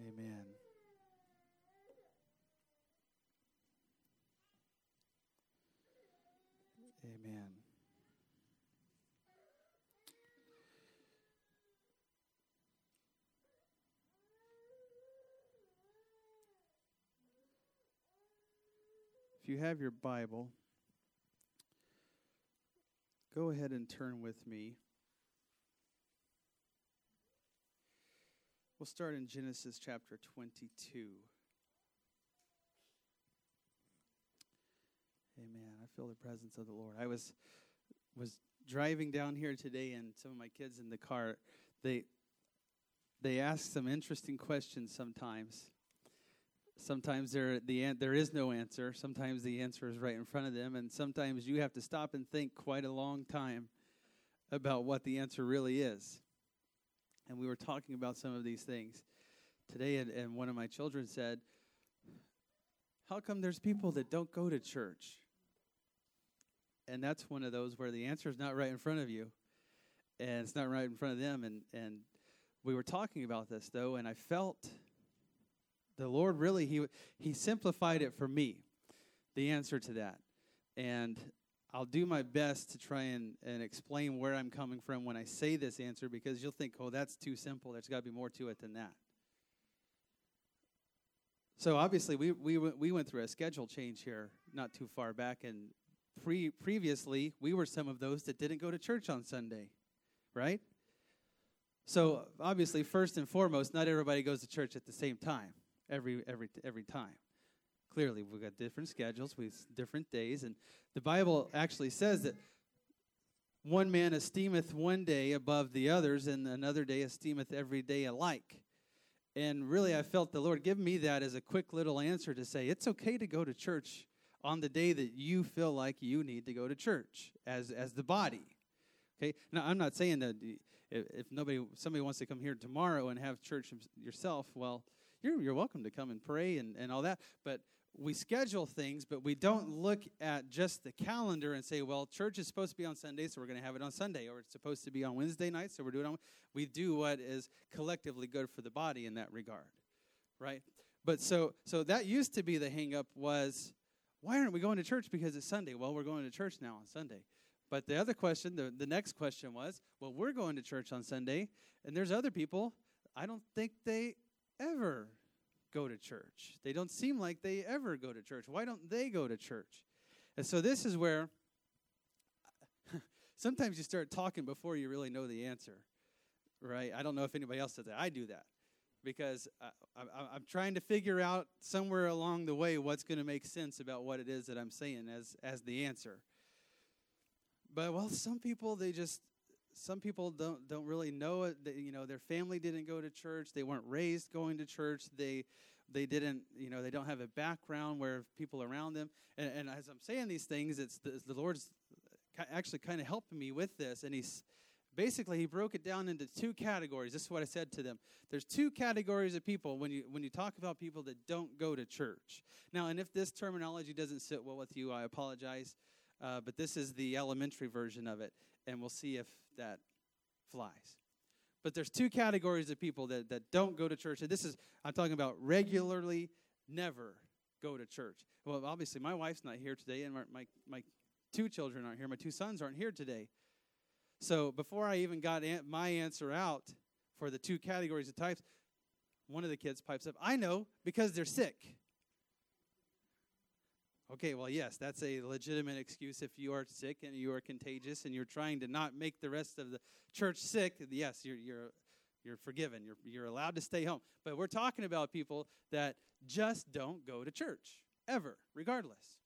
Amen. Amen. If you have your Bible, go ahead and turn with me. We'll start in Genesis chapter 22. Amen. I feel the presence of the Lord. I was was driving down here today and some of my kids in the car, they they ask some interesting questions sometimes. Sometimes there the there is no answer. Sometimes the answer is right in front of them, and sometimes you have to stop and think quite a long time about what the answer really is. And we were talking about some of these things today, and, and one of my children said, "How come there's people that don't go to church?" And that's one of those where the answer is not right in front of you, and it's not right in front of them. And and we were talking about this though, and I felt the Lord really he he simplified it for me, the answer to that, and I'll do my best to try and, and explain where I'm coming from when I say this answer because you'll think, oh, that's too simple. There's got to be more to it than that. So obviously, we we we went through a schedule change here not too far back, and pre previously we were some of those that didn't go to church on Sunday, right? So obviously, first and foremost, not everybody goes to church at the same time every every every time. Clearly, we've got different schedules, we different days, and the Bible actually says that one man esteemeth one day above the others, and another day esteemeth every day alike. And really, I felt the Lord give me that as a quick little answer to say it's okay to go to church on the day that you feel like you need to go to church as as the body. Okay. Now, I'm not saying that if, nobody somebody wants to come here tomorrow and have church yourself, well, you're, you're welcome to come and pray and, and all that. But we schedule things, but we don't look at just the calendar and say, well, church is supposed to be on Sunday, so we're going to have it on Sunday, or it's supposed to be on Wednesday night, so we're doing it on. We do what is collectively good for the body in that regard, right? But so so that used to be the hangup was, why aren't we going to church because it's Sunday? Well, we're going to church now on Sunday. But the other question, the, the next question was, well, we're going to church on Sunday, and there's other people, I don't think they ever go to church. They don't seem like they ever go to church. Why don't they go to church? And so this is where sometimes you start talking before you really know the answer, right? I don't know if anybody else does that. I do that because I, am trying to figure out somewhere along the way what's going to make sense about what it is that I'm saying as as the answer. But well, some people they just some people don't don't really know it. They, you know, their family didn't go to church. They weren't raised going to church. They they didn't you know they don't have a background where people around them. And, and as I'm saying these things, it's the, the Lord's actually kind of helping me with this. And he's basically he broke it down into two categories. This is what I said to them. There's two categories of people when you when you talk about people that don't go to church. Now, and if this terminology doesn't sit well with you, I apologize. Uh, but this is the elementary version of it and we'll see if that flies. But there's two categories of people that, that don't go to church. And this is, I'm talking about regularly never go to church. Well, obviously, my wife's not here today, and my, my, my two children aren't here. My two sons aren't here today. So before I even got an- my answer out for the two categories of types, one of the kids pipes up, I know because they're sick. Okay, well, yes, that's a legitimate excuse if you are sick and you are contagious and you're trying to not make the rest of the church sick. Yes, you're, you're, you're forgiven. You're, you're allowed to stay home. But we're talking about people that just don't go to church, ever, regardless.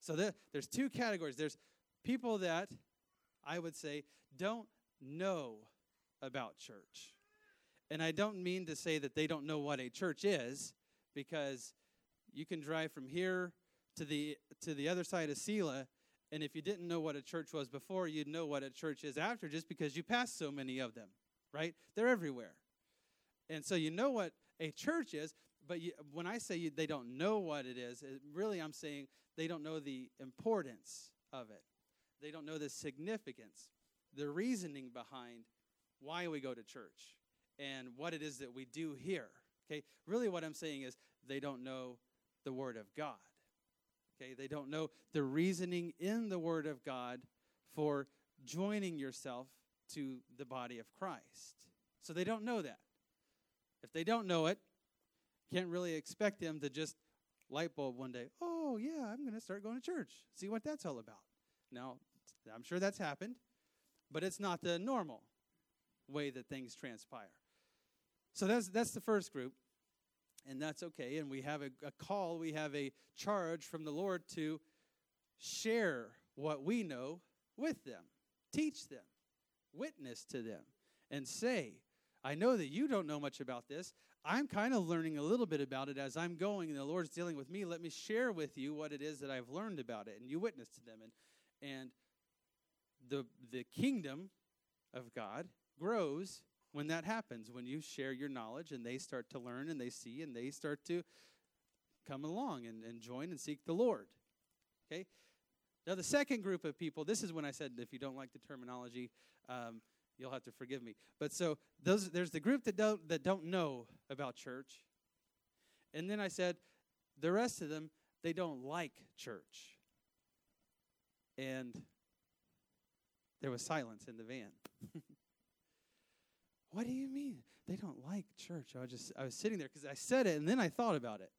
So the, there's two categories. There's people that I would say don't know about church. And I don't mean to say that they don't know what a church is, because you can drive from here to the to the other side of Selah, and if you didn't know what a church was before, you'd know what a church is after, just because you passed so many of them. Right? They're everywhere, and so you know what a church is. But you, when I say you, they don't know what it is, it, really I'm saying they don't know the importance of it. They don't know the significance, the reasoning behind why we go to church, and what it is that we do here. Okay, really what I'm saying is they don't know the Word of God. Okay, they don't know the reasoning in the Word of God for joining yourself to the body of Christ. So they don't know that. If they don't know it, can't really expect them to just light bulb one day, oh, yeah, I'm going to start going to church, see what that's all about. Now, I'm sure that's happened, but it's not the normal way that things transpire. So that's, that's the first group, and that's okay. And we have a, a call, we have a charge from the Lord to share what we know with them, teach them, witness to them, and say, I know that you don't know much about this. I'm kind of learning a little bit about it as I'm going, and the Lord's dealing with me. Let me share with you what it is that I've learned about it, and you witness to them. And and the the kingdom of God grows when that happens. When you share your knowledge, and they start to learn, and they see, and they start to come along and, and join and seek the Lord. Okay. Now the second group of people. This is when I said if you don't like the terminology. Um, You'll have to forgive me. But so those there's the group that don't that don't know about church. And then I said the rest of them they don't like church. And there was silence in the van. what do you mean? They don't like church. I was just I was sitting there cuz I said it and then I thought about it.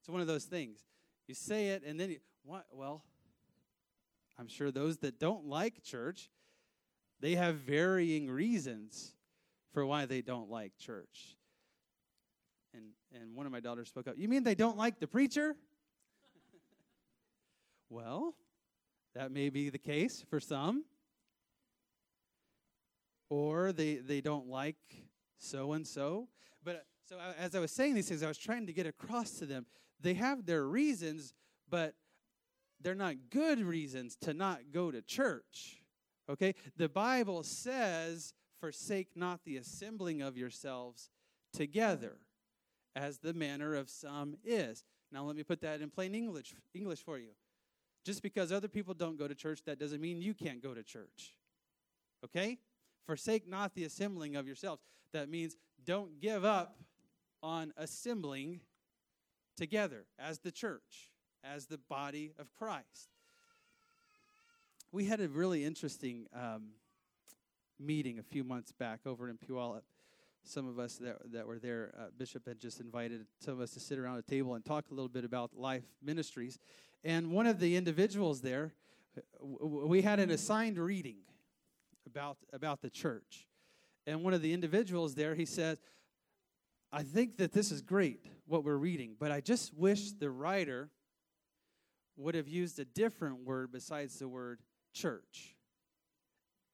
It's one of those things. You say it and then you what well I'm sure those that don't like church they have varying reasons for why they don't like church. And, and one of my daughters spoke up, You mean they don't like the preacher? well, that may be the case for some. Or they, they don't like so and so. But uh, so as I was saying these things, I was trying to get across to them. They have their reasons, but they're not good reasons to not go to church. Okay? The Bible says, forsake not the assembling of yourselves together, as the manner of some is. Now let me put that in plain English English for you. Just because other people don't go to church, that doesn't mean you can't go to church. Okay? Forsake not the assembling of yourselves. That means don't give up on assembling together as the church, as the body of Christ we had a really interesting um, meeting a few months back over in Puyallup. Some of us that, that were there, uh, Bishop had just invited some of us to sit around a table and talk a little bit about life ministries. And one of the individuals there, w- we had an assigned reading about, about the church. And one of the individuals there, he says, I think that this is great, what we're reading, but I just wish the writer would have used a different word besides the word church.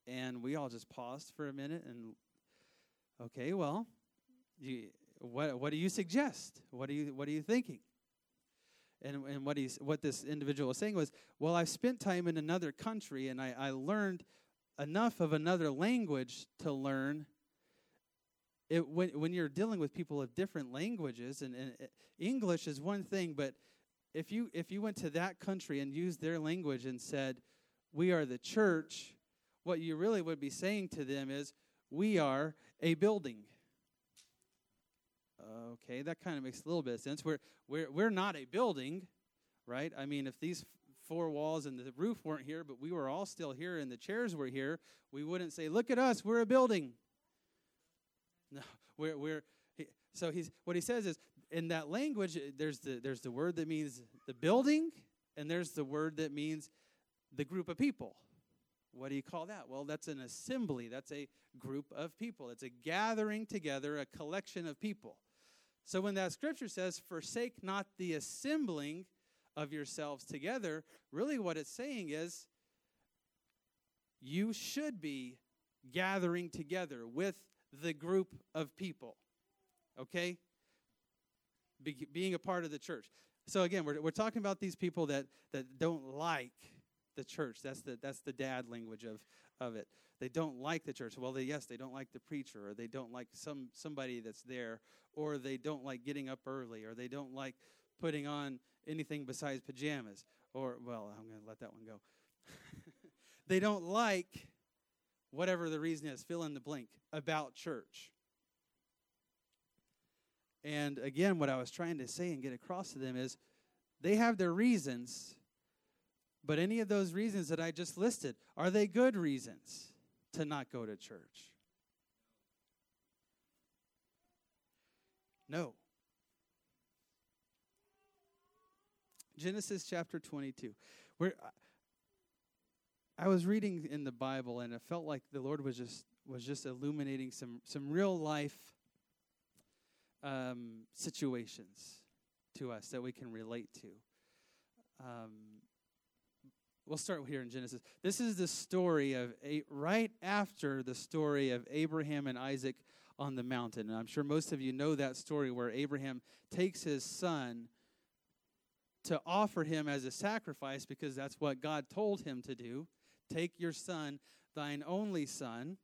And we all just paused for a minute and, okay, well, you, what, what do you suggest? What, do you, what are you thinking? And, and what, he's, what this individual was saying was, well, I've spent time in another country and I, I learned enough of another language to learn it, when, when you're dealing with people of different languages, and, and uh, English is one thing, but if you if you went to that country and used their language and said, we are the church, what you really would be saying to them is, we are a building. Okay, that kind of makes a little bit of sense. We're, we're, we're not a building, right? I mean, if these four walls and the roof weren't here, but we were all still here and the chairs were here, we wouldn't say, look at us, we're a building. No, we're, we're, so he's, what he says is, in that language, uh, there's the, there's the word that means the building, and there's the word that means the group of people. What do you call that? Well, that's an assembly. That's a group of people. It's a gathering together, a collection of people. So when that scripture says, forsake not the assembling of yourselves together, really what it's saying is, you should be gathering together with the group of people. Okay? Be, being a part of the church. So again, we're, we're talking about these people that, that don't like the church. That's the that's the dad language of of it. They don't like the church. Well, they yes, they don't like the preacher, or they don't like some somebody that's there, or they don't like getting up early, or they don't like putting on anything besides pajamas. Or well, I'm going to let that one go. they don't like whatever the reason is, fill in the blank about church. And again, what I was trying to say and get across to them is they have their reasons, but any of those reasons that I just listed, are they good reasons to not go to church? No. Genesis chapter 22. Where I was reading in the Bible and it felt like the Lord was just was just illuminating some some real life um, situations to us that we can relate to. Um, we'll start here in Genesis. This is the story of a, right after the story of Abraham and Isaac on the mountain. And I'm sure most of you know that story where Abraham takes his son to offer him as a sacrifice because that's what God told him to do. Take your son, thine only son.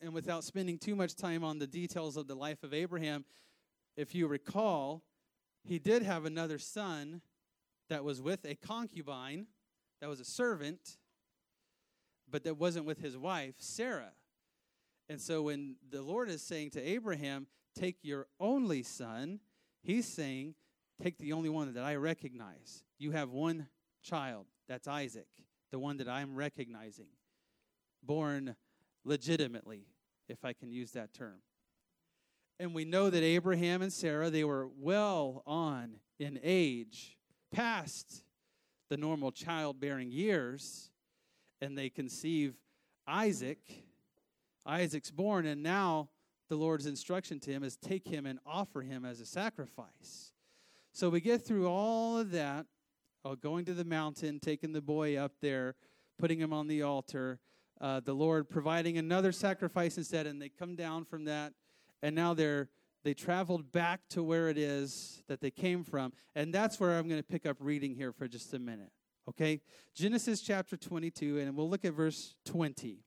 And without spending too much time on the details of the life of Abraham, if you recall, he did have another son that was with a concubine, that was a servant, but that wasn't with his wife, Sarah. And so when the Lord is saying to Abraham, Take your only son, he's saying, Take the only one that I recognize. You have one child, that's Isaac, the one that I'm recognizing, born legitimately, if I can use that term. And we know that Abraham and Sarah, they were well on in age, past the normal childbearing years, and they conceive Isaac. Isaac's born, and now the Lord's instruction to him is take him and offer him as a sacrifice. So we get through all of that, uh, going to the mountain, taking the boy up there, putting him on the altar, uh, the Lord providing another sacrifice instead, and they come down from that, and now they're they traveled back to where it is that they came from, and that's where I'm going to pick up reading here for just a minute. Okay, Genesis chapter 22, and we'll look at verse 20.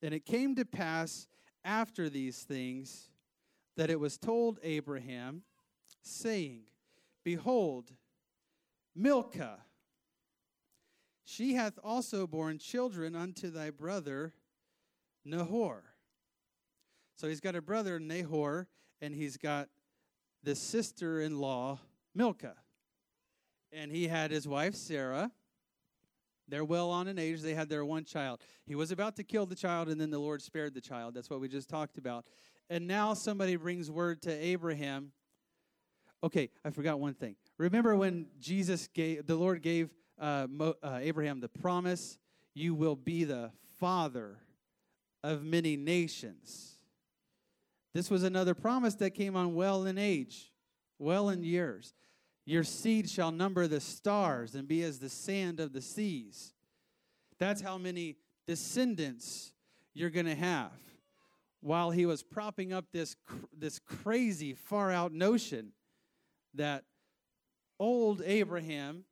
And it came to pass after these things that it was told Abraham, saying, Behold, Milcah, she hath also borne children unto thy brother Nahor. So he's got a brother Nahor, and he's got the sister in law Milcah. And he had his wife Sarah they're well on in age. They had their one child. He was about to kill the child, and then the Lord spared the child. That's what we just talked about. And now somebody brings word to Abraham. Okay, I forgot one thing. Remember when Jesus gave, the Lord gave uh, Mo, uh, Abraham the promise, you will be the father of many nations. This was another promise that came on well in age, well in years. Your seed shall number the stars and be as the sand of the seas. That's how many descendants you're going to have. While he was propping up this, this crazy, far out notion that old Abraham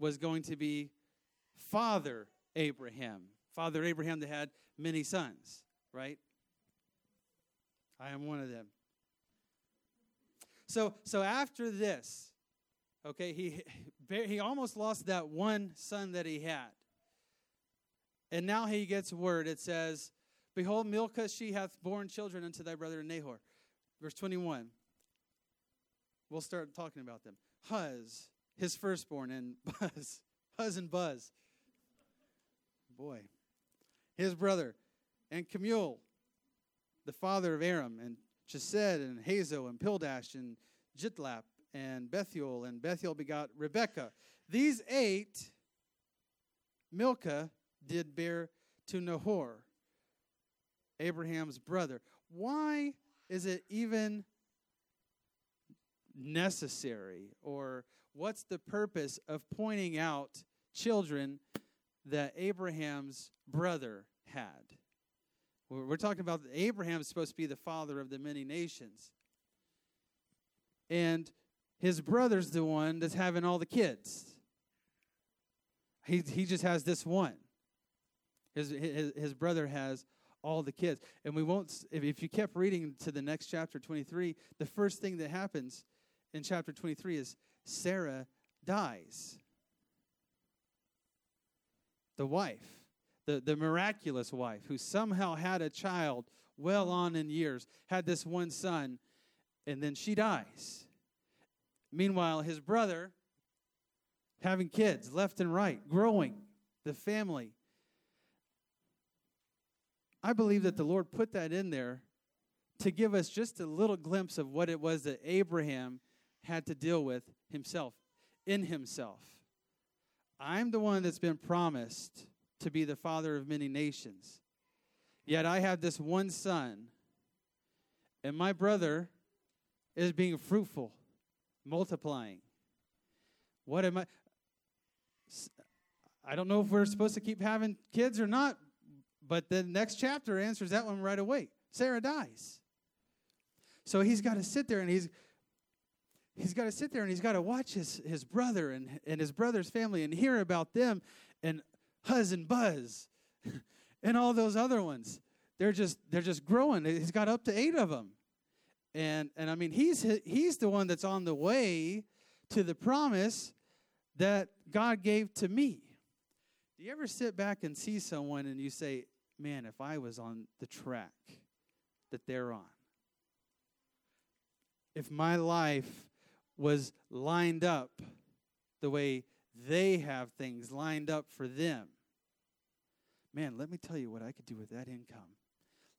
was going to be Father Abraham. Father Abraham that had many sons, right? I am one of them. So, so after this, okay, he, he almost lost that one son that he had. And now he gets word. It says, Behold, Milcah, she hath borne children unto thy brother Nahor. Verse 21. We'll start talking about them. Huz, his firstborn, and Buzz. Huz and Buzz. Boy. His brother. And Kemuel, the father of Aram. And Chesed and Hazo and Pildash and Jidlaph and Bethuel, and Bethuel begot Rebekah. These eight Milcah did bear to Nahor, Abraham's brother. Why is it even necessary, or what's the purpose of pointing out children that Abraham's brother had? We're talking about Abraham is supposed to be the father of the many nations. And his brother's the one that's having all the kids. He, he just has this one. His, his, his brother has all the kids. And we won't, if, if you kept reading to the next chapter 23, the first thing that happens in chapter 23 is Sarah dies. The wife. The, the miraculous wife who somehow had a child well on in years, had this one son, and then she dies. Meanwhile, his brother having kids left and right, growing the family. I believe that the Lord put that in there to give us just a little glimpse of what it was that Abraham had to deal with himself, in himself. I'm the one that's been promised to be the father of many nations. Yet I have this one son, and my brother is being fruitful, multiplying. What am I? I don't know if we're supposed to keep having kids or not, but the next chapter answers that one right away. Sarah dies. So he's got to sit there and he's he's got to sit there and he's got to watch his, his brother and, and his brother's family and hear about them and Huz and Buzz and all those other ones. They're just they're just growing. He's got up to eight of them, and and I mean he's he's the one that's on the way to the promise that God gave to me. Do you ever sit back and see someone and you say, "Man, if I was on the track that they're on, if my life was lined up the way they have things lined up for them. Man, let me tell you what I could do with that income.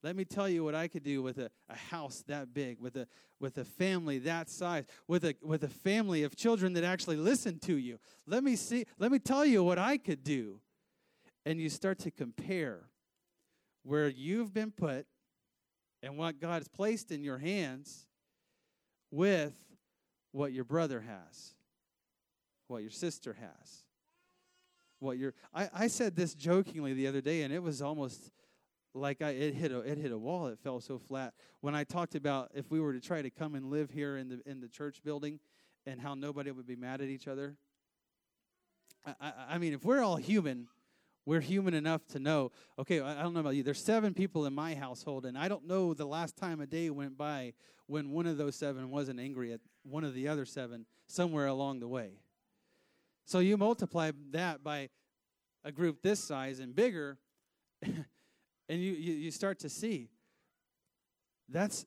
Let me tell you what I could do with a, a house that big, with a with a family that size, with a with a family of children that actually listen to you. Let me see, let me tell you what I could do. And you start to compare where you've been put and what God has placed in your hands with what your brother has, what your sister has, what your. I, I said this jokingly the other day, and it was almost like I it hit a it hit a wall. It fell so flat when I talked about if we were to try to come and live here in the in the church building, and how nobody would be mad at each other. I, I, I mean, if we're all human, we're human enough to know, okay, I don't know about you. There's seven people in my household, and I don't know the last time a day went by when one of those seven wasn't angry at one of the other seven somewhere along the way. So you multiply that by a group this size and bigger, and you, you, you start to see that's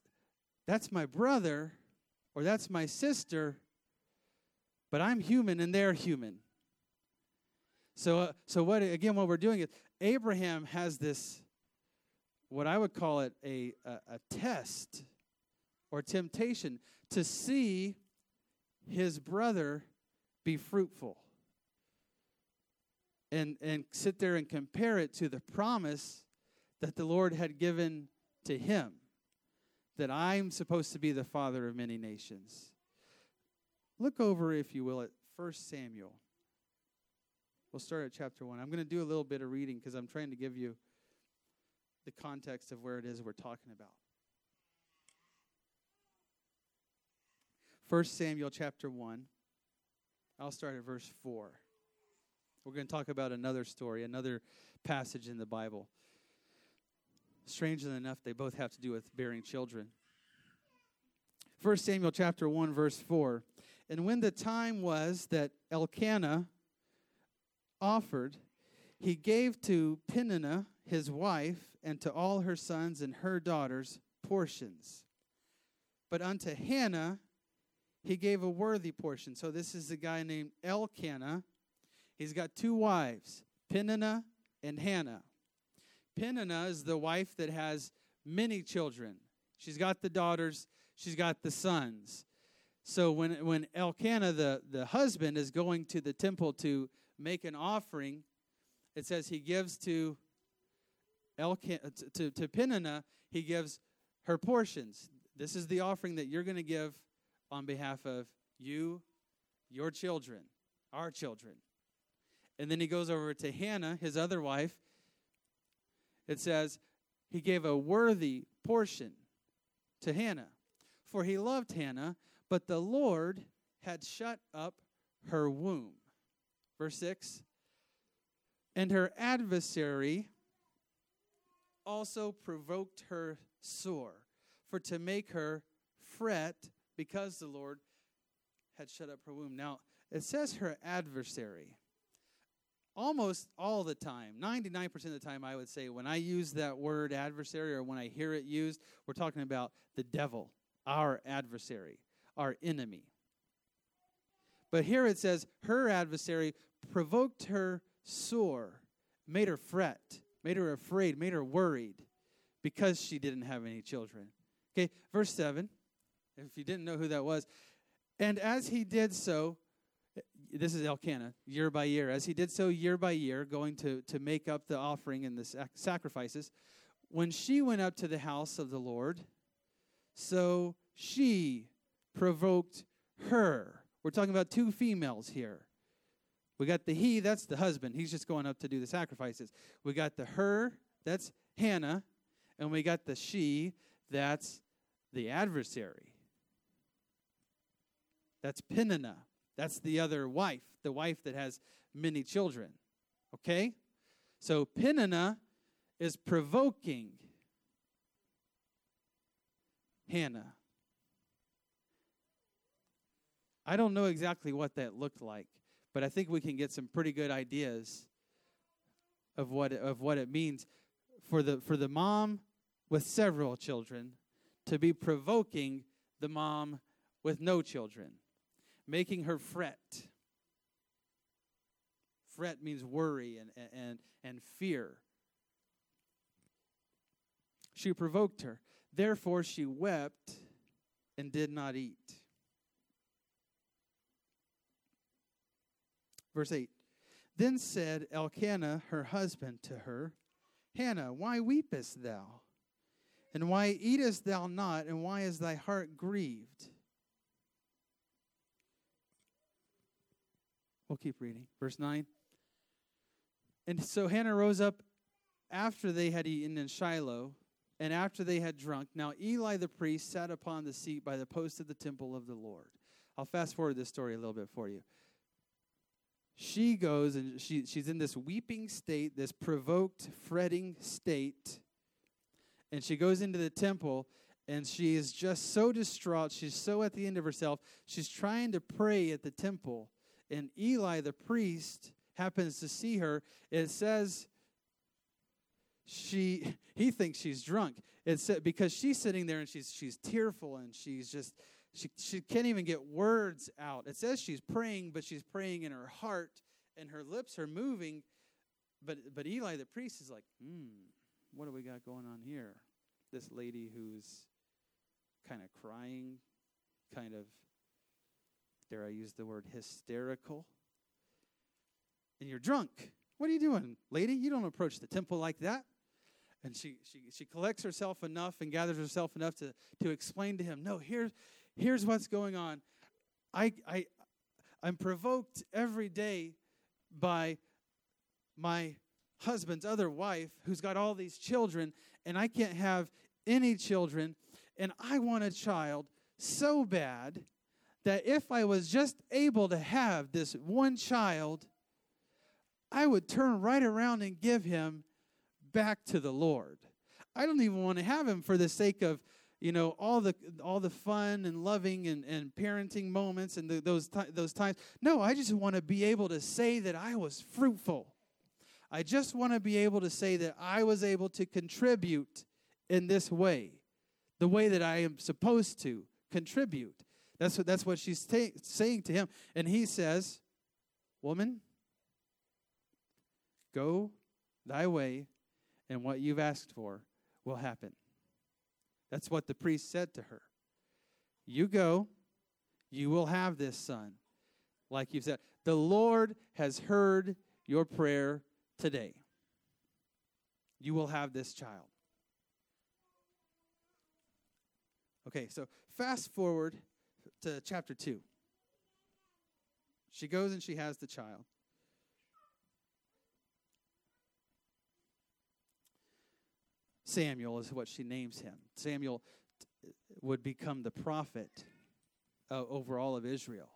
that's my brother or that's my sister, but I'm human and they're human. So, uh, so what again? What we're doing is Abraham has this, what I would call it a, a, a test or temptation to see his brother be fruitful and and sit there and compare it to the promise that the Lord had given to him that I'm supposed to be the father of many nations. Look over if you will at 1 Samuel We'll start at chapter 1. I'm going to do a little bit of reading because I'm trying to give you the context of where it is we're talking about. 1 Samuel chapter 1. I'll start at verse 4. We're going to talk about another story, another passage in the Bible. Strangely enough, they both have to do with bearing children. 1 Samuel chapter 1 verse 4. And when the time was that Elkanah offered, he gave to Peninnah, his wife, and to all her sons and her daughters portions. But unto Hannah he gave a worthy portion. So this is a guy named Elkanah. He's got two wives, Peninnah and Hannah. Peninnah is the wife that has many children. She's got the daughters, she's got the sons. So when when Elkanah, the, the husband, is going to the temple to make an offering, it says he gives to Elkanah, uh, to, to Peninnah, he gives her portions. This is the offering that you're going to give on behalf of you, your children, our children. And then he goes over to Hannah, his other wife. It says, he gave a worthy portion to Hannah. For he loved Hannah, but the Lord had shut up her womb. Verse 6 And her adversary also provoked her sore, for to make her fret because the Lord had shut up her womb. Now, it says her adversary. Almost all the time, 99% of the time, I would say, when I use that word adversary or when I hear it used, we're talking about the devil, our adversary, our enemy. But here it says, her adversary provoked her sore, made her fret, made her afraid, made her worried because she didn't have any children. Okay, verse 7, if you didn't know who that was. And as he did so, this is Elkanah, year by year. As he did so year by year, going to, to make up the offering and the sac- sacrifices, when she went up to the house of the Lord, so she provoked her. We're talking about two females here. We got the he, that's the husband. He's just going up to do the sacrifices. We got the her, that's Hannah. And we got the she, that's the adversary. That's Peninnah. That's the other wife, the wife that has many children. Okay? So Peninnah is provoking Hannah. I don't know exactly what that looked like, but I think we can get some pretty good ideas of what of what it means for the for the mom with several children to be provoking the mom with no children making her fret. Fret means worry and, and, and fear. She provoked her. Therefore, she wept and did not eat. Verse 8 Then said Elkanah, her husband, to her, Hannah, why weepest thou? And why eatest thou not? And why is thy heart grieved? We'll keep reading. Verse 9. And so Hannah rose up after they had eaten in Shiloh, and after they had drunk. Now Eli the priest sat upon the seat by the post of the temple of the Lord. I'll fast forward this story a little bit for you. She goes and she, she's in this weeping state, this provoked, fretting state. And she goes into the temple and she is just so distraught. She's so at the end of herself. She's trying to pray at the temple and Eli the priest happens to see her, it says she he thinks she's drunk. It's because she's sitting there and she's she's tearful and she's just she she can't even get words out. It says she's praying, but she's praying in her heart and her lips are moving. But but Eli the priest is like, hmm, what do we got going on here? This lady who's kind of crying, kind of dare I use the word hysterical? And you're drunk. What are you doing, lady? You don't approach the temple like that. And she, she, she collects herself enough and gathers herself enough to, to explain to him, no, here's, here's what's going on. I, I, I'm provoked every day by my husband's other wife who's got all these children, and I can't have any children, and I want a child so bad that if I was just able to have this one child, I would turn right around and give him back to the Lord. I don't even want to have him for the sake of you know all the all the fun and loving and, and parenting moments and the, those those times. No, I just want to be able to say that I was fruitful. I just want to be able to say that I was able to contribute in this way, the way that I am supposed to contribute. That's what, that's what she's ta- saying to him. And he says, Woman, go thy way, and what you've asked for will happen. That's what the priest said to her. You go, you will have this son. Like you said, the Lord has heard your prayer today. You will have this child. Okay, so fast forward to chapter 2. She goes and she has the child. Samuel is what she names him. Samuel t- would become the prophet uh, over all of Israel.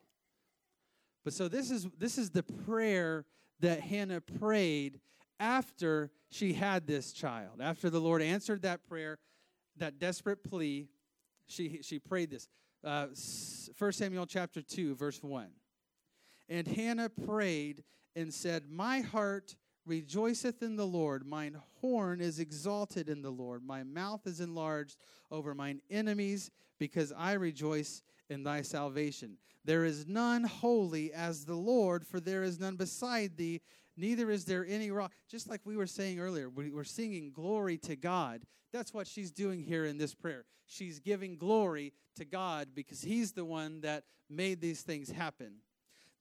But so this is this is the prayer that Hannah prayed after she had this child. After the Lord answered that prayer, that desperate plea, she she prayed this uh, 1 Samuel chapter 2, verse 1. And Hannah prayed and said, My heart rejoiceth in the Lord, mine horn is exalted in the Lord, my mouth is enlarged over mine enemies, because I rejoice in thy salvation. There is none holy as the Lord, for there is none beside thee, neither is there any rock. Just like we were saying earlier, we were singing glory to God. That's what she's doing here in this prayer. She's giving glory to God because He's the one that made these things happen.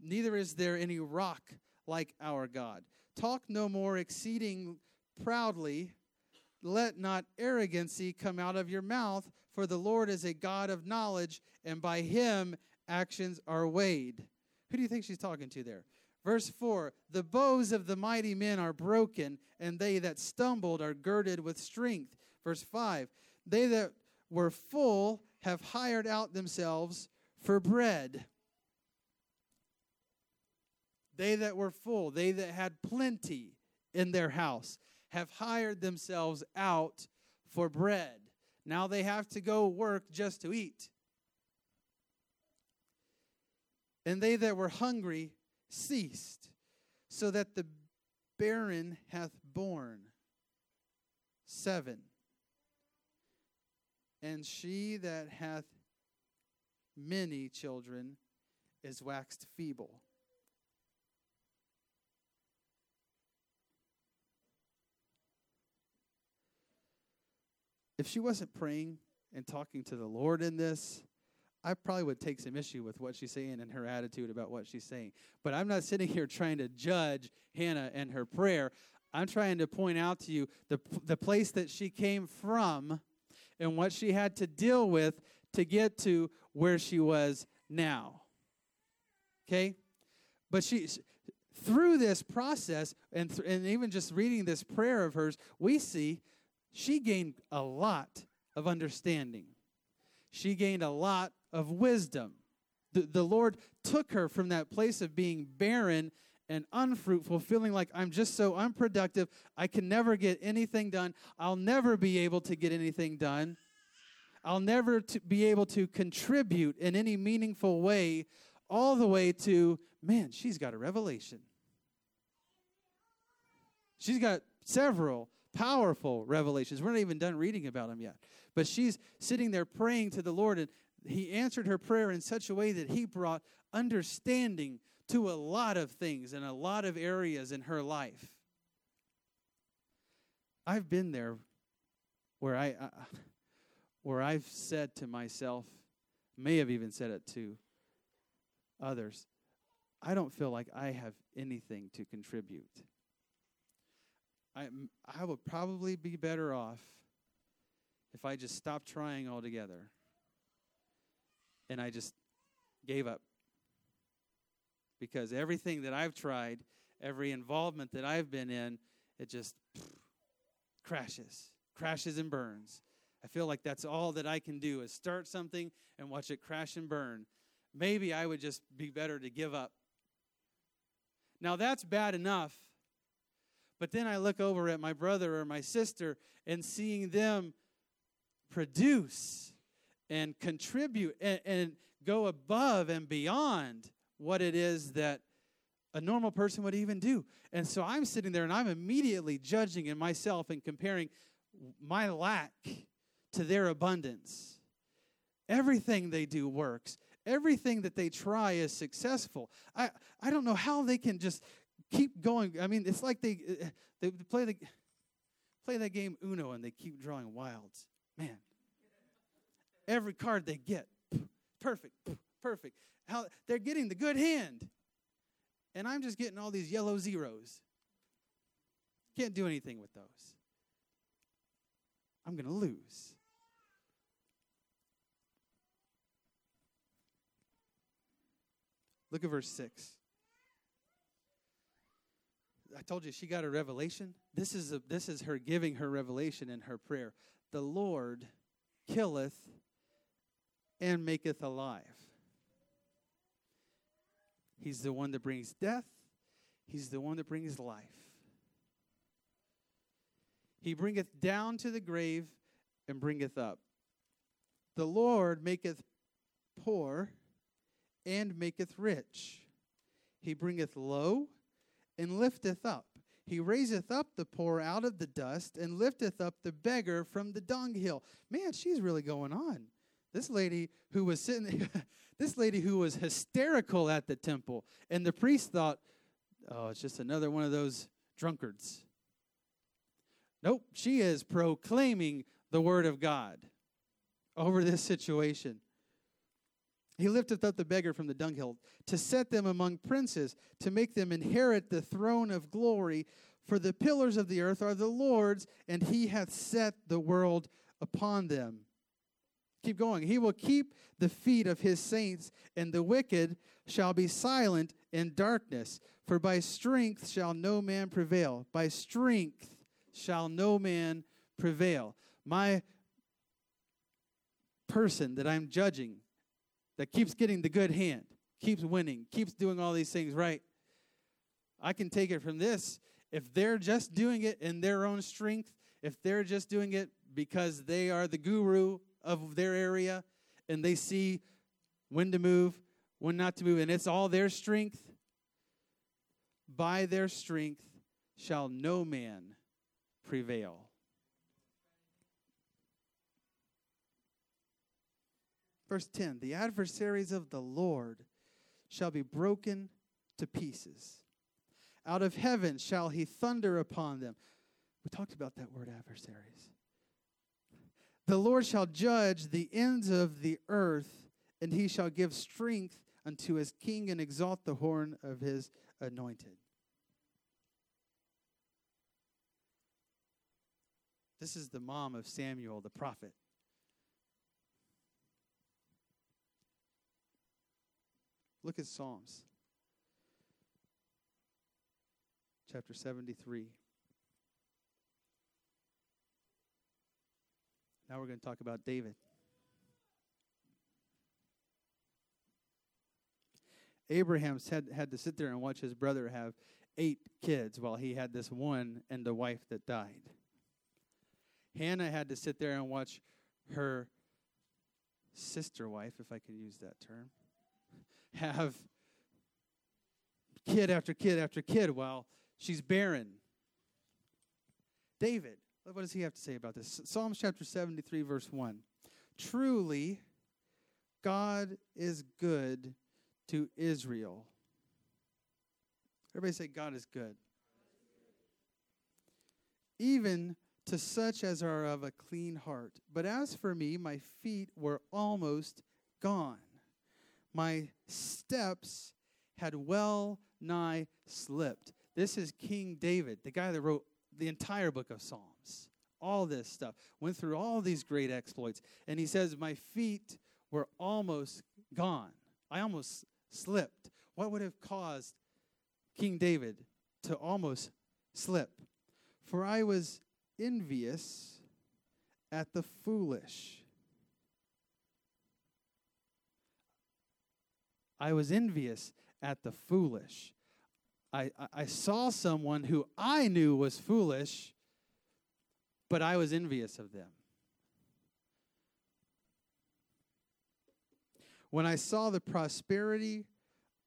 Neither is there any rock like our God. Talk no more exceeding proudly. Let not arrogancy come out of your mouth, for the Lord is a God of knowledge, and by him actions are weighed. Who do you think she's talking to there? Verse 4 The bows of the mighty men are broken, and they that stumbled are girded with strength. Verse 5 They that were full have hired out themselves for bread. They that were full, they that had plenty in their house, have hired themselves out for bread. Now they have to go work just to eat. And they that were hungry ceased, so that the barren hath borne. Seven. And she that hath many children is waxed feeble. if she wasn't praying and talking to the Lord in this, I probably would take some issue with what she's saying and her attitude about what she's saying. But I'm not sitting here trying to judge Hannah and her prayer. I'm trying to point out to you the, the place that she came from and what she had to deal with to get to where she was now. Okay? But she, through this process, and, th- and even just reading this prayer of hers, we see she gained a lot of understanding. She gained a lot of wisdom. The, the Lord took her from that place of being barren and unfruitful, feeling like I'm just so unproductive, I can never get anything done, I'll never be able to get anything done, I'll never be able to contribute in any meaningful way, all the way to, man, she's got a revelation. She's got several powerful revelations. We're not even done reading about them yet. But she's sitting there praying to the Lord, and he answered her prayer in such a way that he brought understanding to a lot of things and a lot of areas in her life. I've been there where I, where I've said to myself, may have even said it to others, I don't feel like I have anything to contribute. I, I would probably be better off if I just stopped trying altogether and I just gave up. Because everything that I've tried, every involvement that I've been in, it just pff, crashes, crashes and burns. I feel like that's all that I can do is start something and watch it crash and burn. Maybe I would just be better to give up. Now, that's bad enough but then I look over at my brother or my sister and seeing them produce and contribute and, and go above and beyond what it is that a normal person would even do. And so I'm sitting there and I'm immediately judging in myself and comparing my lack to their abundance. Everything they do works. Everything that they try is successful. I, I don't know how they can just keep going. I mean, it's like they uh, they play the play that game Uno and they keep drawing wilds. Man, every card they get, perfect, perfect. How they're getting the good hand, and I'm just getting all these yellow zeros. Can't do anything with those. I'm going to lose. Look at verse 6. I told you she got a revelation. This is a, this is her giving her revelation in her prayer. The Lord killeth and maketh alive. He's the one that brings death. He's the one that brings life. He bringeth down to the grave and bringeth up. The Lord maketh poor and maketh rich. He bringeth low and lifteth up. He raiseth up the poor out of the dust and lifteth up the beggar from the dunghill. Man, she's really going on. This lady who was sitting, this lady who was hysterical at the temple, and the priest thought, oh, it's just another one of those drunkards. Nope, she is proclaiming the word of God over this situation. He lifteth up the beggar from the dunghill to set them among princes, to make them inherit the throne of glory. For the pillars of the earth are the Lord's, and he hath set the world upon them. Keep going. He will keep the feet of his saints, and the wicked shall be silent in darkness. For by strength shall no man prevail. By strength shall no man prevail. My person that I'm judging that keeps getting the good hand, keeps winning, keeps doing all these things right. I can take it from this. If they're just doing it in their own strength, if they're just doing it because they are the guru of their area and they see when to move, when not to move, and it's all their strength, by their strength shall no man prevail. Verse 10 The adversaries of the Lord shall be broken to pieces. Out of heaven shall he thunder upon them. We talked about that word adversaries. The Lord shall judge the ends of the earth, and he shall give strength unto his king and exalt the horn of his anointed. This is the mom of Samuel the prophet. Look at Psalms chapter 73. Now we're going to talk about David. Abraham had, had to sit there and watch his brother have eight kids while he had this one and the wife that died. Hannah had to sit there and watch her sister wife, if I can use that term, have kid after kid after kid while she's barren. David, what does he have to say about this? Psalms chapter 73, verse 1. Truly, God is good to Israel. Everybody say, God is good. Even to such as are of a clean heart. But as for me, my feet were almost gone my steps had well nigh slipped. This is King David, the guy that wrote the entire book of Psalms. All this stuff. Went through all these great exploits. And he says, My feet were almost gone. I almost slipped. What would have caused King David to almost slip? For I was envious at the foolish I was envious at the foolish. I, I, saw someone who I knew was foolish, but I was envious of them. When I saw the prosperity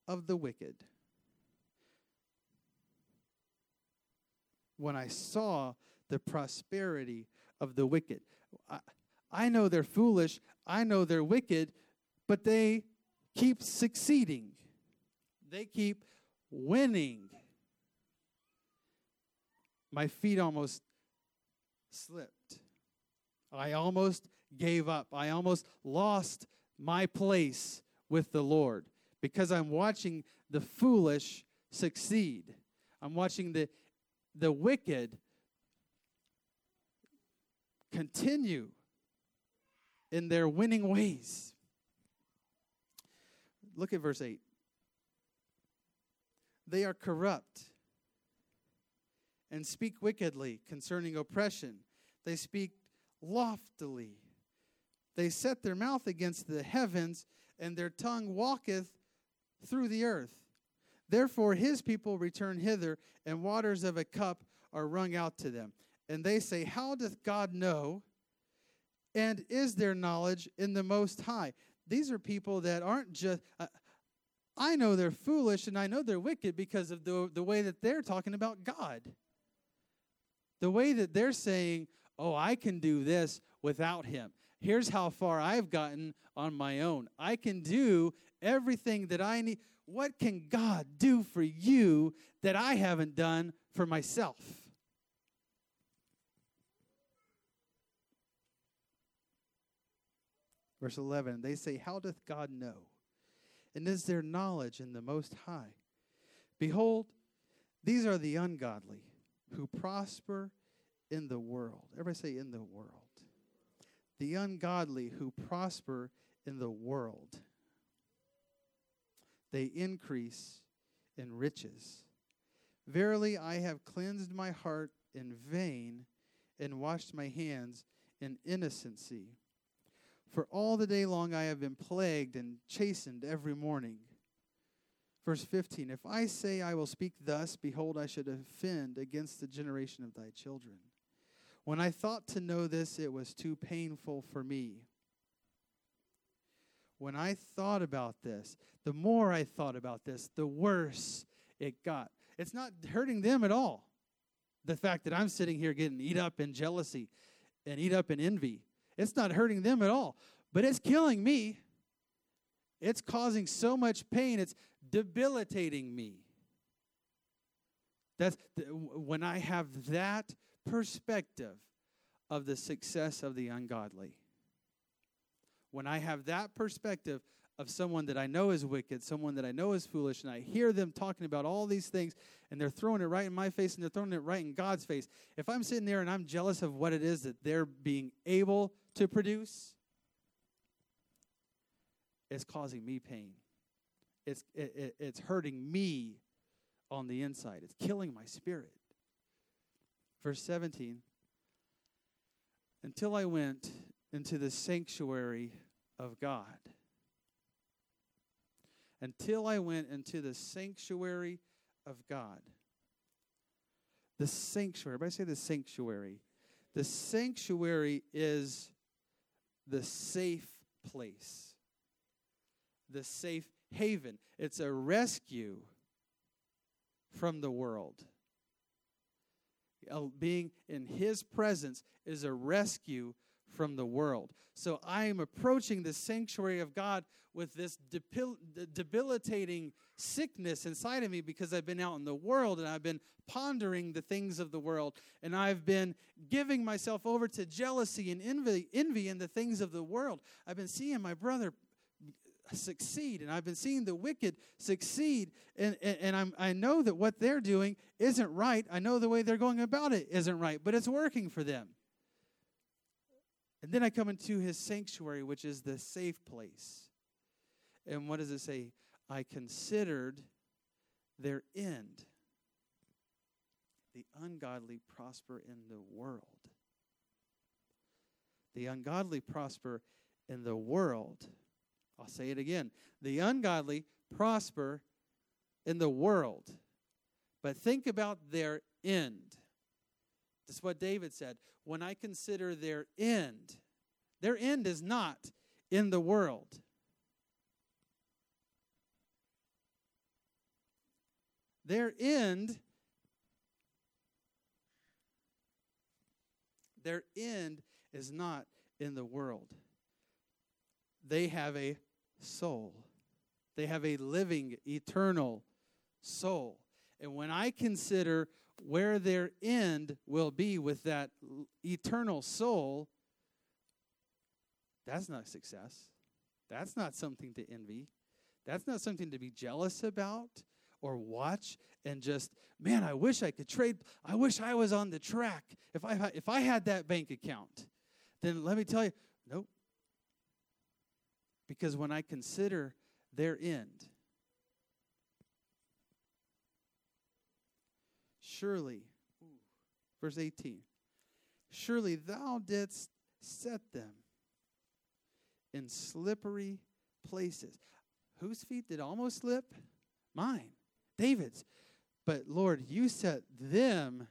of the wicked, when I saw the prosperity of the wicked, I, I know they're foolish, I know they're wicked, but they keep succeeding, they keep winning. My feet almost slipped. I almost gave up. I almost lost my place with the Lord because I'm watching the foolish succeed. I'm watching the, the wicked continue in their winning ways. Look at verse 8. They are corrupt and speak wickedly concerning oppression. They speak loftily. They set their mouth against the heavens, and their tongue walketh through the earth. Therefore, his people return hither, and waters of a cup are wrung out to them. And they say, How doth God know? And is there knowledge in the Most High? These are people that aren't just. Uh, I know they're foolish and I know they're wicked because of the, the way that they're talking about God. The way that they're saying, oh, I can do this without him. Here's how far I've gotten on my own. I can do everything that I need. What can God do for you that I haven't done for myself? Verse 11, they say, How doth God know? And is there knowledge in the Most High? Behold, these are the ungodly who prosper in the world. Everybody say, in the world. The ungodly who prosper in the world. They increase in riches. Verily, I have cleansed my heart in vain and washed my hands in innocency. For all the day long I have been plagued and chastened every morning. Verse 15 If I say I will speak thus, behold, I should offend against the generation of thy children. When I thought to know this, it was too painful for me. When I thought about this, the more I thought about this, the worse it got. It's not hurting them at all. The fact that I'm sitting here getting eat up in jealousy and eat up in envy. It's not hurting them at all, but it's killing me. It's causing so much pain, it's debilitating me. That's when I have that perspective of the success of the ungodly. When I have that perspective of someone that I know is wicked, someone that I know is foolish, and I hear them talking about all these things, and they're throwing it right in my face and they're throwing it right in God's face. If I'm sitting there and I'm jealous of what it is that they're being able to produce, it's causing me pain. It's, it, it, it's hurting me on the inside, it's killing my spirit. Verse 17 Until I went into the sanctuary of God. Until I went into the sanctuary of God. The sanctuary. Everybody say the sanctuary. The sanctuary is the safe place, the safe haven. It's a rescue from the world. Being in His presence is a rescue from the world. So I am approaching the sanctuary of God with this debilitating sickness inside of me because I've been out in the world and I've been pondering the things of the world and I've been giving myself over to jealousy and envy, envy in the things of the world. I've been seeing my brother succeed and I've been seeing the wicked succeed and, and, and I'm, I know that what they're doing isn't right. I know the way they're going about it isn't right, but it's working for them. And then I come into his sanctuary, which is the safe place. And what does it say? I considered their end. The ungodly prosper in the world. The ungodly prosper in the world. I'll say it again. The ungodly prosper in the world. But think about their end. That's what David said. When I consider their end, their end is not in the world. Their end their end is not in the world. They have a soul. They have a living, eternal soul. And when I consider where their end will be with that eternal soul, that's not success. That's not something to envy. That's not something to be jealous about or watch and just, man, I wish I could trade. I wish I was on the track. If I, if I had that bank account, then let me tell you. Because when I consider their end, surely, verse 18, surely thou didst set them in slippery places. Whose feet did almost slip? Mine, David's. But Lord, you set them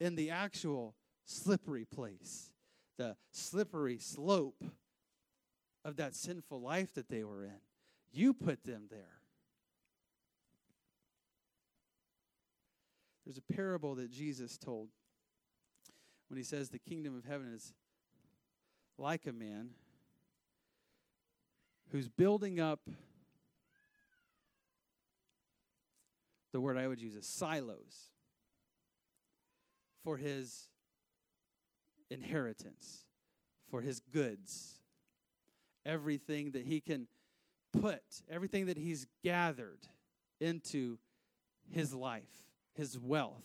in the actual slippery place, the slippery slope of that sinful life that they were in. You put them there. There's a parable that Jesus told when he says the kingdom of heaven is like a man who's building up the word I would use is silos for his inheritance, for his goods everything that he can put, everything that he's gathered into his life, his wealth,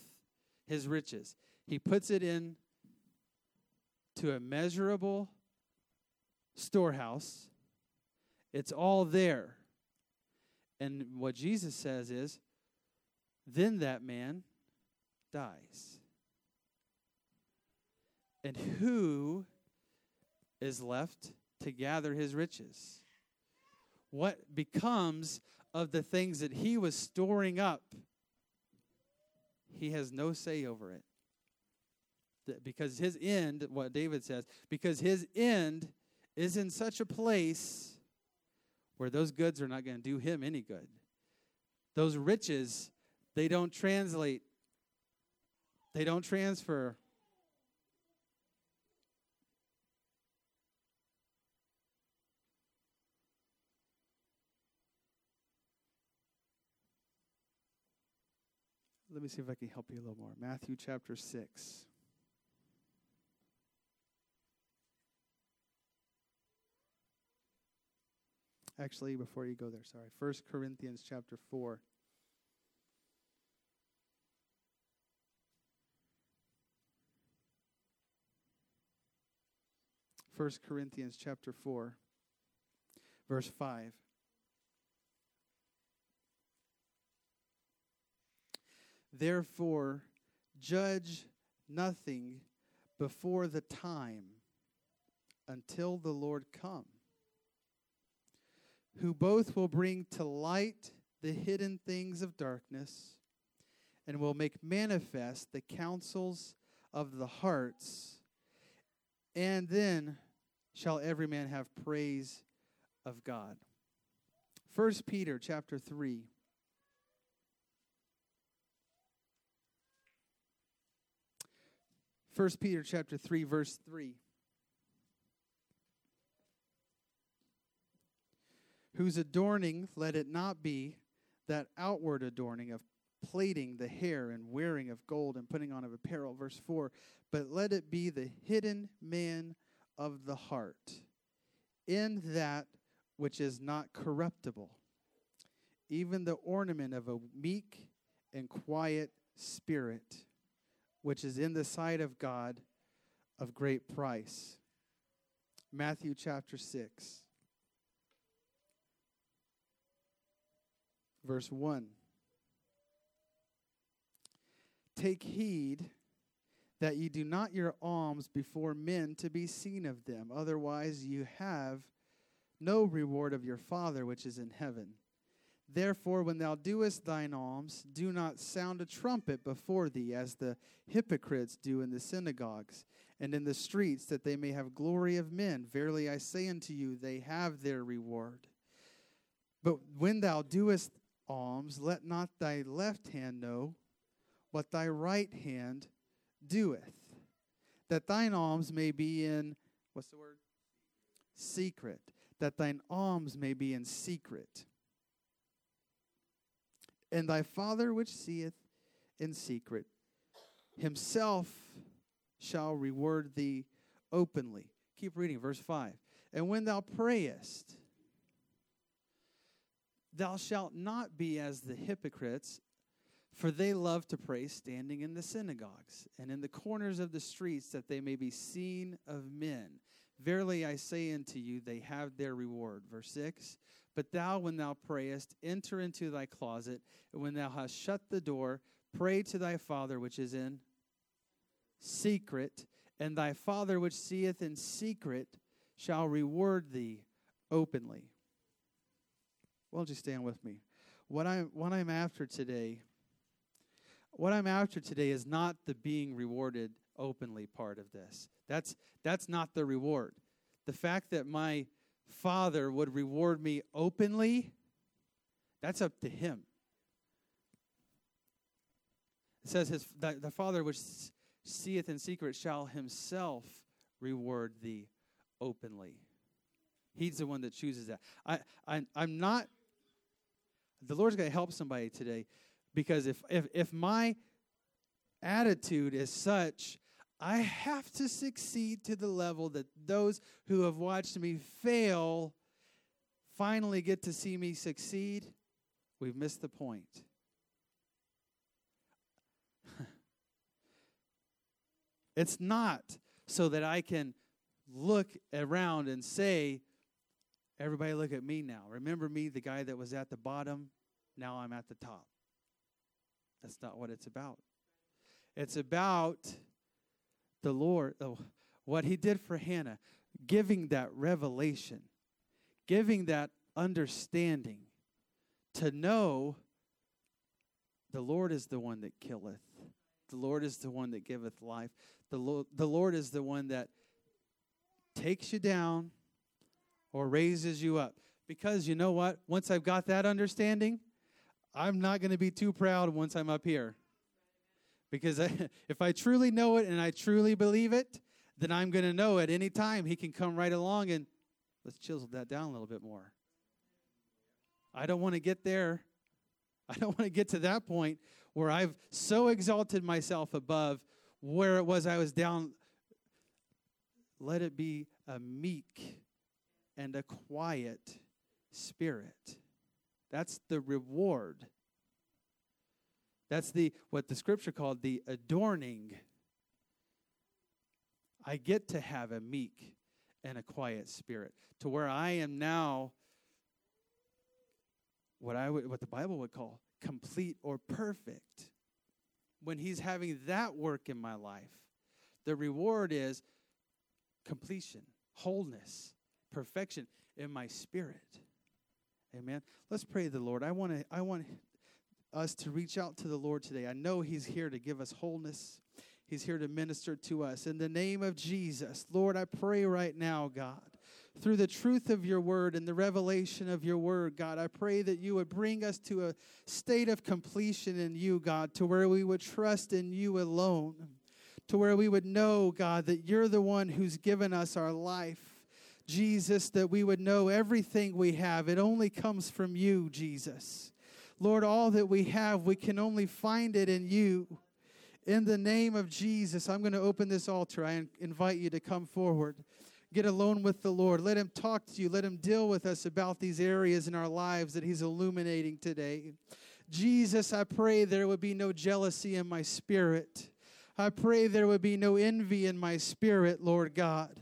his riches. He puts it in to a measurable storehouse. It's all there. And what Jesus says is, then that man dies. And who is left to gather his riches? What becomes of the things that he was storing up? He has no say over it. Because his end, what David says, because his end is in such a place where those goods are not going to do him any good. Those riches, they don't translate, they don't transfer Let me see if I can help you a little more. Matthew chapter 6. Actually, before you go there, sorry. 1 Corinthians chapter 4. First Corinthians chapter 4 verse 5 Therefore, judge nothing before the time until the Lord come, who both will bring to light the hidden things of darkness and will make manifest the counsels of the hearts. And then shall every man have praise of God. First Peter chapter 3 1 Peter chapter 3 verse 3 Whose adorning let it not be that outward adorning of plaiting the hair and wearing of gold and putting on of apparel. Verse 4 but let it be the hidden man of the heart in that which is not corruptible even the ornament of a meek and quiet spirit which is in the sight of God of great price. Matthew chapter 6, verse 1. Take heed that ye do not your alms before men to be seen of them, otherwise you have no reward of your Father which is in heaven. Therefore, when thou doest thine alms, do not sound a trumpet before thee, as the hypocrites do in the synagogues and in the streets, that they may have glory of men. Verily I say unto you, they have their reward. But when thou doest alms, let not thy left hand know what thy right hand doeth, that thine alms may be in, what's the word? Secret. That thine alms may be in secret and thy Father which seeth in secret himself shall reward thee openly. Keep reading, verse 5. And when thou prayest, thou shalt not be as the hypocrites, for they love to pray standing in the synagogues and in the corners of the streets, that they may be seen of men. Verily I say unto you, they have their reward. Verse 6 but thou, when thou prayest, enter into thy closet, and when thou hast shut the door, pray to thy Father which is in secret, and thy Father which seeth in secret shall reward thee openly. Well, just stand with me. What I'm what I'm after today, what I'm after today is not the being rewarded openly part of this. That's that's not the reward. The fact that my father would reward me openly, that's up to him. It says his the, the Father which seeth in secret shall himself reward thee openly. He's the one that chooses that. I, I I'm not the Lord's going to help somebody today because if if if my attitude is such I have to succeed to the level that those who have watched me fail finally get to see me succeed. We've missed the point. it's not so that I can look around and say, Everybody look at me now. Remember me, the guy that was at the bottom? Now I'm at the top. That's not what it's about. It's about the Lord, oh, what He did for Hannah, giving that revelation, giving that understanding to know the Lord is the one that killeth, the Lord is the one that giveth life, the Lord, the Lord is the one that takes you down or raises you up. Because you know what? Once I've got that understanding, I'm not going to be too proud once I'm up here. Because if I truly know it and I truly believe it, then I'm going to know at any time He can come right along and let's chisel that down a little bit more. I don't want to get there. I don't want to get to that point where I've so exalted myself above where it was I was down. Let it be a meek and a quiet spirit. That's the reward. That's the what the scripture called the adorning. I get to have a meek and a quiet spirit to where I am now what I would what the Bible would call complete or perfect. When he's having that work in my life, the reward is completion, wholeness, perfection in my spirit. Amen. Let's pray the Lord. I want to I want us to reach out to the Lord today. I know he's here to give us wholeness. He's here to minister to us. In the name of Jesus, Lord, I pray right now, God, through the truth of your word and the revelation of your word, God, I pray that you would bring us to a state of completion in you, God, to where we would trust in you alone, to where we would know, God, that you're the one who's given us our life. Jesus, that we would know everything we have. It only comes from you, Jesus. Lord, all that we have, we can only find it in you. In the name of Jesus, I'm going to open this altar. I invite you to come forward. Get alone with the Lord. Let Him talk to you. Let Him deal with us about these areas in our lives that He's illuminating today. Jesus, I pray there would be no jealousy in my spirit. I pray there would be no envy in my spirit, Lord God.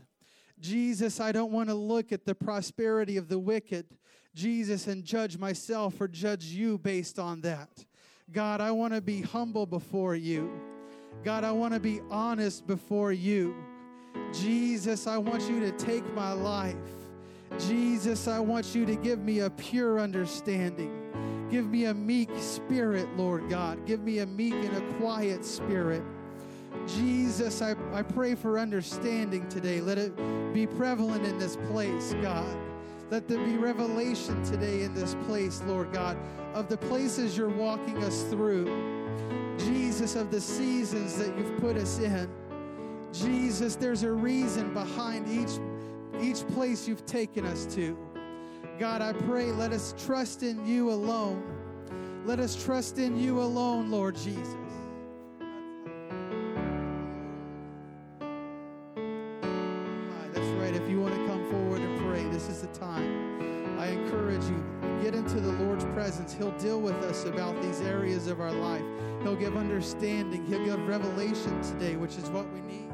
Jesus, I don't want to look at the prosperity of the wicked, Jesus, and judge myself or judge you based on that. God, I want to be humble before you. God, I want to be honest before you. Jesus, I want you to take my life. Jesus, I want you to give me a pure understanding. Give me a meek spirit, Lord God. Give me a meek and a quiet spirit. Jesus, I, I pray for understanding today. Let it be prevalent in this place, God. Let there be revelation today in this place, Lord God, of the places you're walking us through. Jesus, of the seasons that you've put us in. Jesus, there's a reason behind each, each place you've taken us to. God, I pray, let us trust in you alone. Let us trust in you alone, Lord Jesus. Deal with us about these areas of our life. He'll give understanding, He'll give revelation today, which is what we need.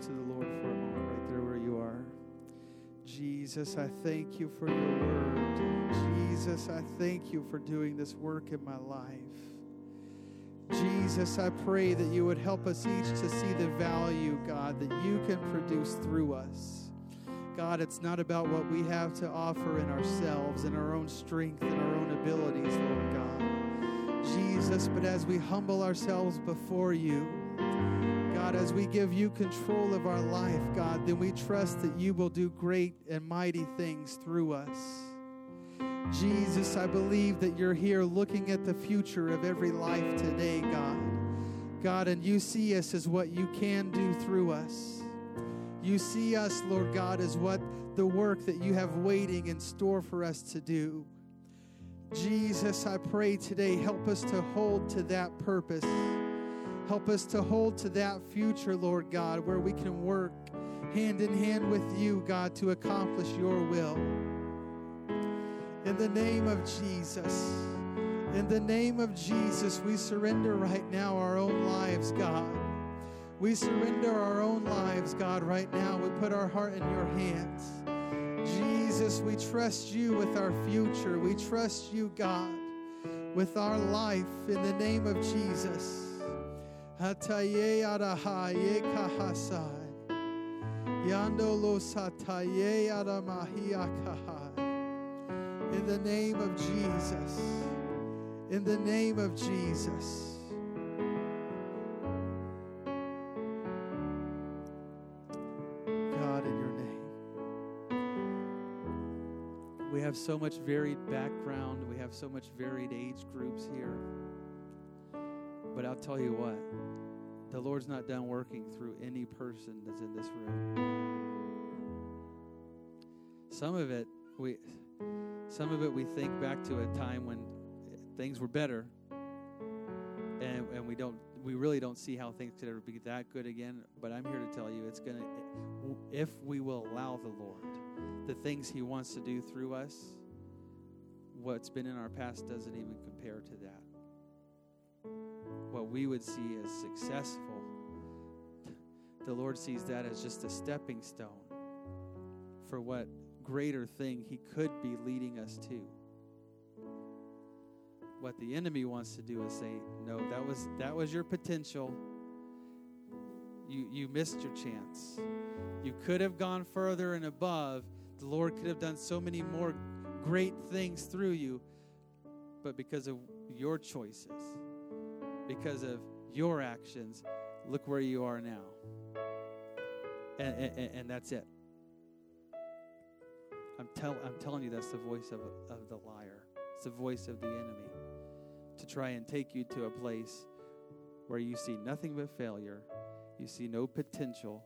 To the Lord for a moment right there where you are. Jesus, I thank you for your word. Jesus, I thank you for doing this work in my life. Jesus, I pray that you would help us each to see the value, God, that you can produce through us. God, it's not about what we have to offer in ourselves, in our own strength, and our own abilities, Lord God. Jesus, but as we humble ourselves before you, God, as we give you control of our life, God, then we trust that you will do great and mighty things through us. Jesus, I believe that you're here looking at the future of every life today, God. God, and you see us as what you can do through us. You see us, Lord God, as what the work that you have waiting in store for us to do. Jesus, I pray today, help us to hold to that purpose. Help us to hold to that future, Lord God, where we can work hand in hand with you, God, to accomplish your will. In the name of Jesus, in the name of Jesus, we surrender right now our own lives, God. We surrender our own lives, God, right now. We put our heart in your hands. Jesus, we trust you with our future. We trust you, God, with our life in the name of Jesus. Yando sataye in the name of Jesus. In the name of Jesus. God, in your name. We have so much varied background, we have so much varied age groups here. But I'll tell you what, the Lord's not done working through any person that's in this room. Some of it, we some of it we think back to a time when things were better, and, and we don't we really don't see how things could ever be that good again. But I'm here to tell you, it's gonna if we will allow the Lord, the things He wants to do through us, what's been in our past doesn't even compare to that. What we would see as successful, the Lord sees that as just a stepping stone for what greater thing he could be leading us to. What the enemy wants to do is say, "No, that was that was your potential. You you missed your chance. You could have gone further and above. The Lord could have done so many more great things through you, but because of your choices, because of your actions, look where you are now. And, and, and that's it. I'm, tell, I'm telling you, that's the voice of, of the liar. It's the voice of the enemy to try and take you to a place where you see nothing but failure, you see no potential.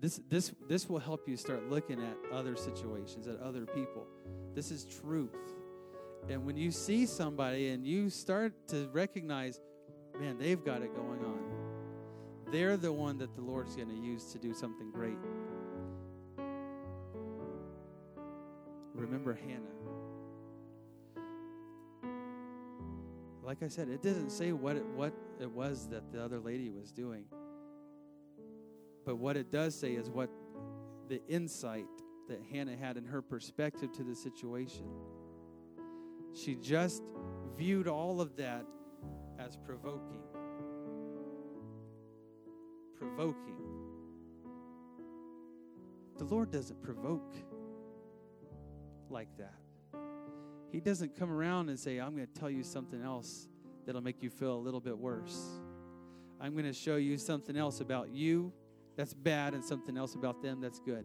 This, this, this will help you start looking at other situations, at other people. This is truth. And when you see somebody and you start to recognize, man, they've got it going on they're the one that the Lord's going to use to do something great. Remember Hannah. Like I said, it doesn't say what it, what it was that the other lady was doing. But what it does say is what the insight that Hannah had in her perspective to the situation. She just viewed all of that as provoking provoking. The Lord doesn't provoke like that. He doesn't come around and say, I'm going to tell you something else that'll make you feel a little bit worse. I'm going to show you something else about you that's bad and something else about them that's good.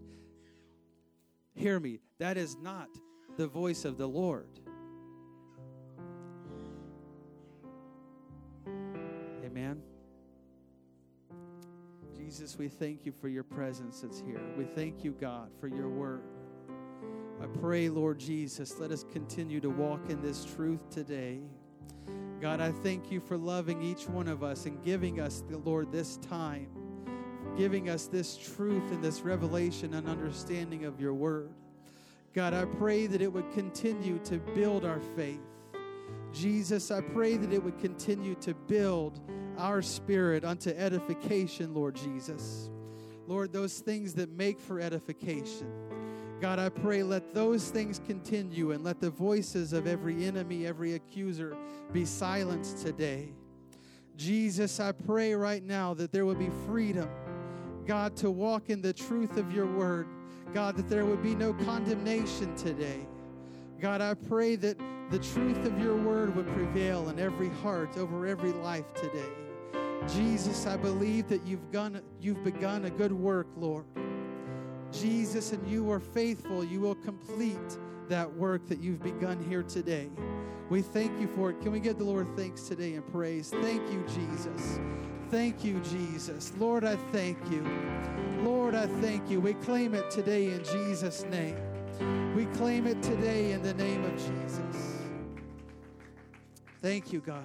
Hear me. That is not the voice of the Lord. Amen. Jesus, we thank you for your presence that's here. We thank you, God, for your word. I pray, Lord Jesus, let us continue to walk in this truth today. God, I thank you for loving each one of us and giving us, the Lord, this time, giving us this truth and this revelation and understanding of your word. God, I pray that it would continue to build our faith. Jesus, I pray that it would continue to build our spirit unto edification, Lord Jesus. Lord, those things that make for edification. God, I pray let those things continue and let the voices of every enemy, every accuser be silenced today. Jesus, I pray right now that there would be freedom, God, to walk in the truth of your word. God, that there would be no condemnation today. God, I pray that the truth of your word would prevail in every heart, over every life today. Jesus, I believe that you've, gone, you've begun a good work, Lord. Jesus, and you are faithful. You will complete that work that you've begun here today. We thank you for it. Can we give the Lord thanks today and praise? Thank you, Jesus. Thank you, Jesus. Lord, I thank you. Lord, I thank you. We claim it today in Jesus' name. We claim it today in the name of Jesus. Thank you, God.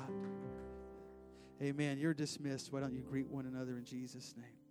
Amen. You're dismissed. Why don't you greet one another in Jesus' name?